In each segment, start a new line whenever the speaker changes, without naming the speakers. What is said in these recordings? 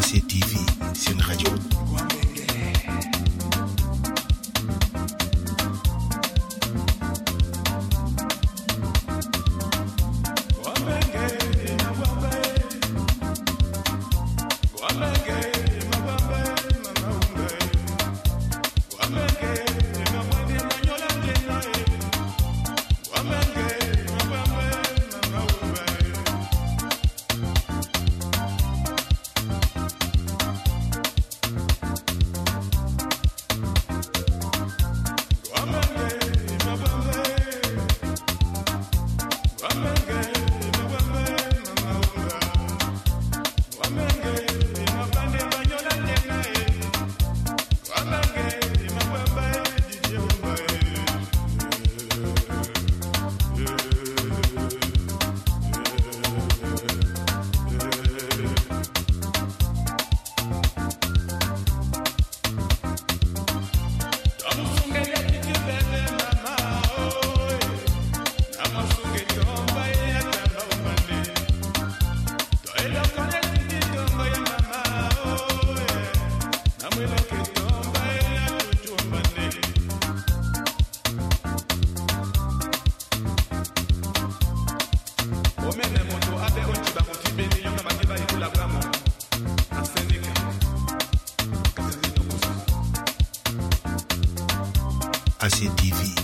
ACTV, c'est une radio. Brasil TV.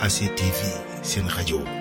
ACTV
seen rajo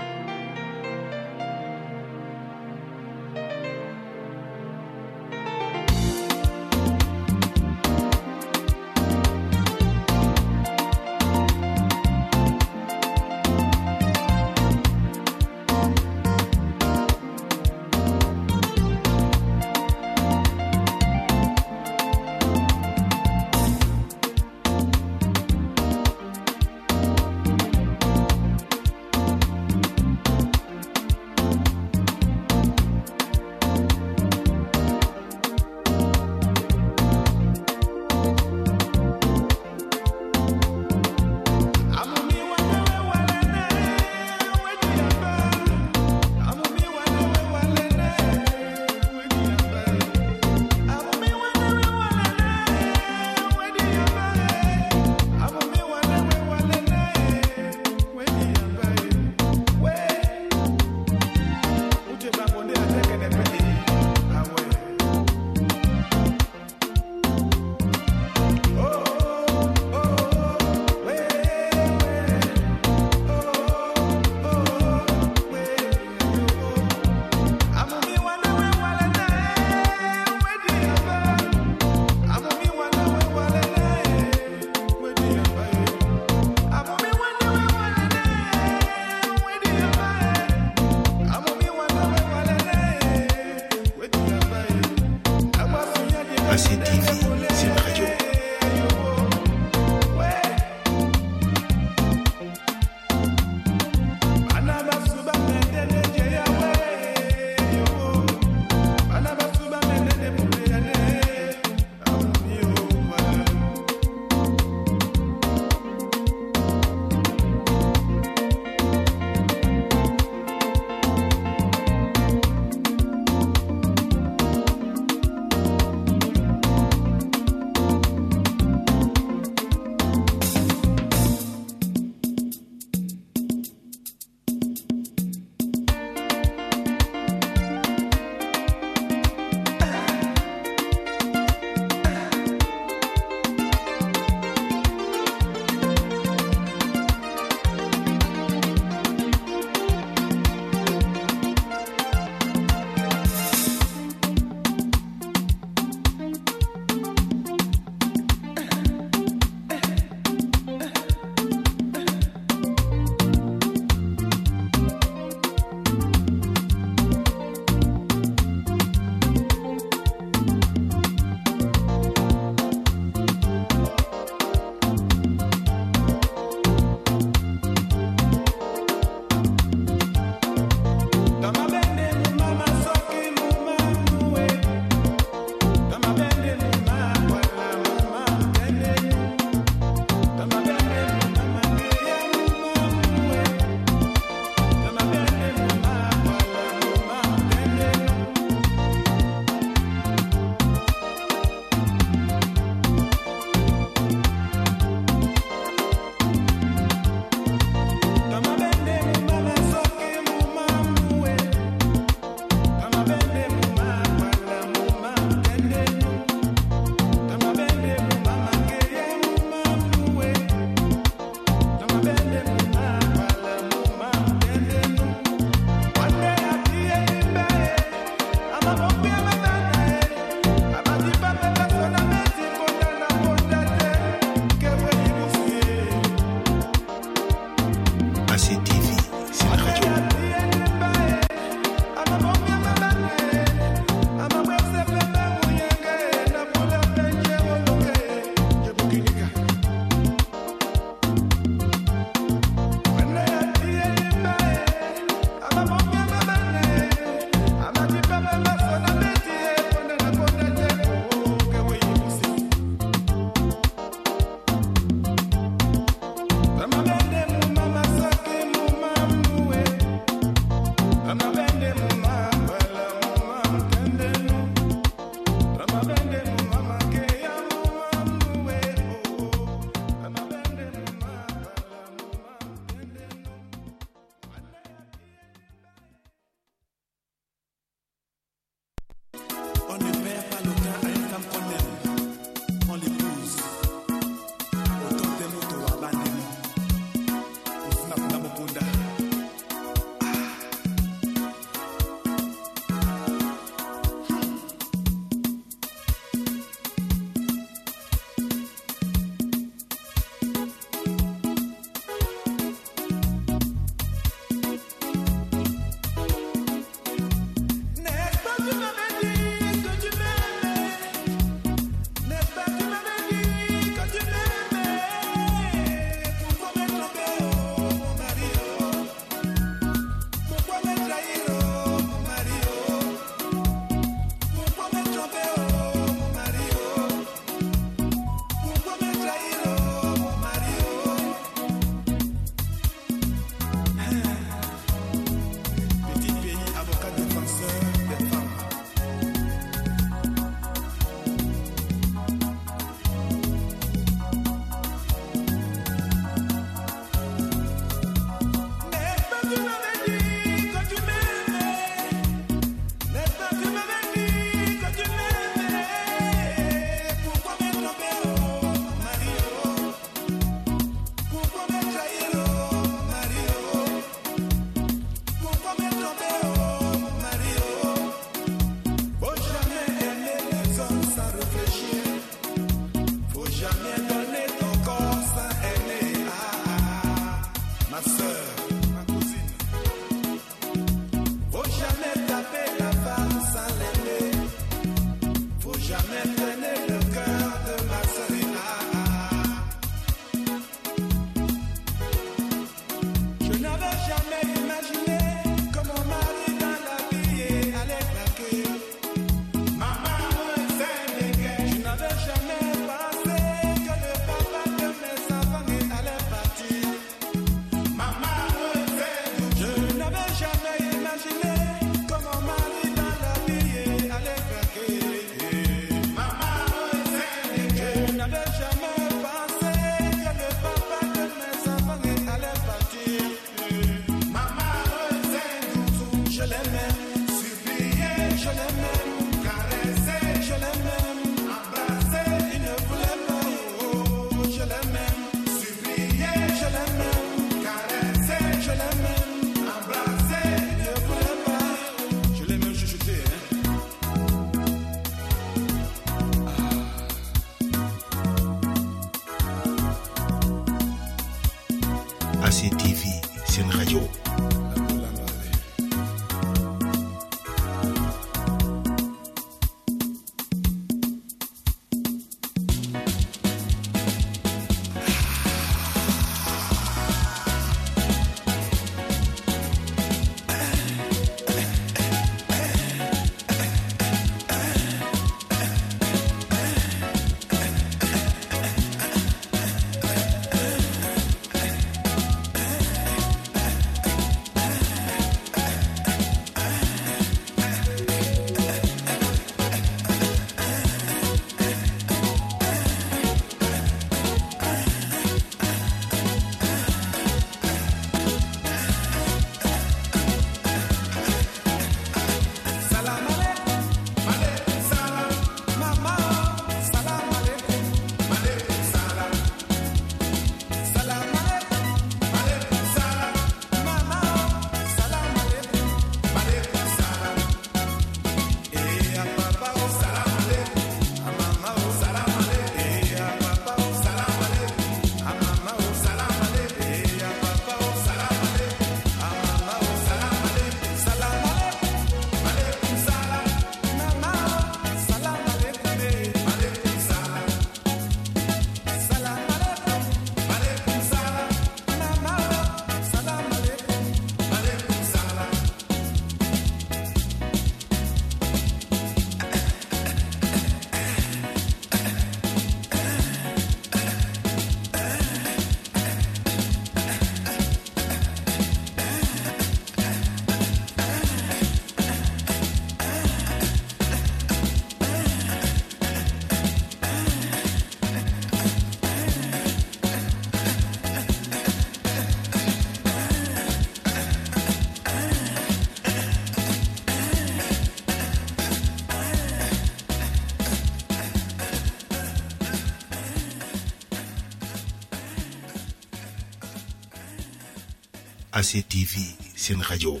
ACTV seen rajo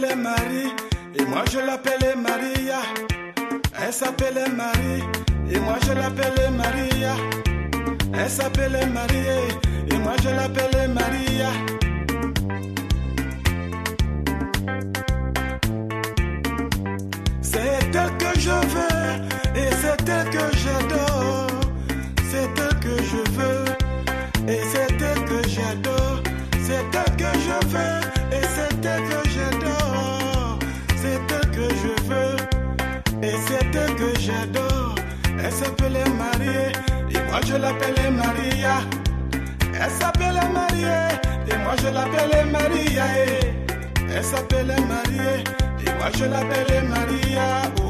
Marie et moi je l'appelais Maria. Elle s'appelait Marie et moi je l'appelais Maria. Elle s'appelait Marie et moi je l'appelais Maria. C'est elle que je veux moi je l'appelais Maria. Elle s'appelait Marie et moi je l'appelais Maria. Eh. Elle s'appelait Marie et moi je l'appelais Maria.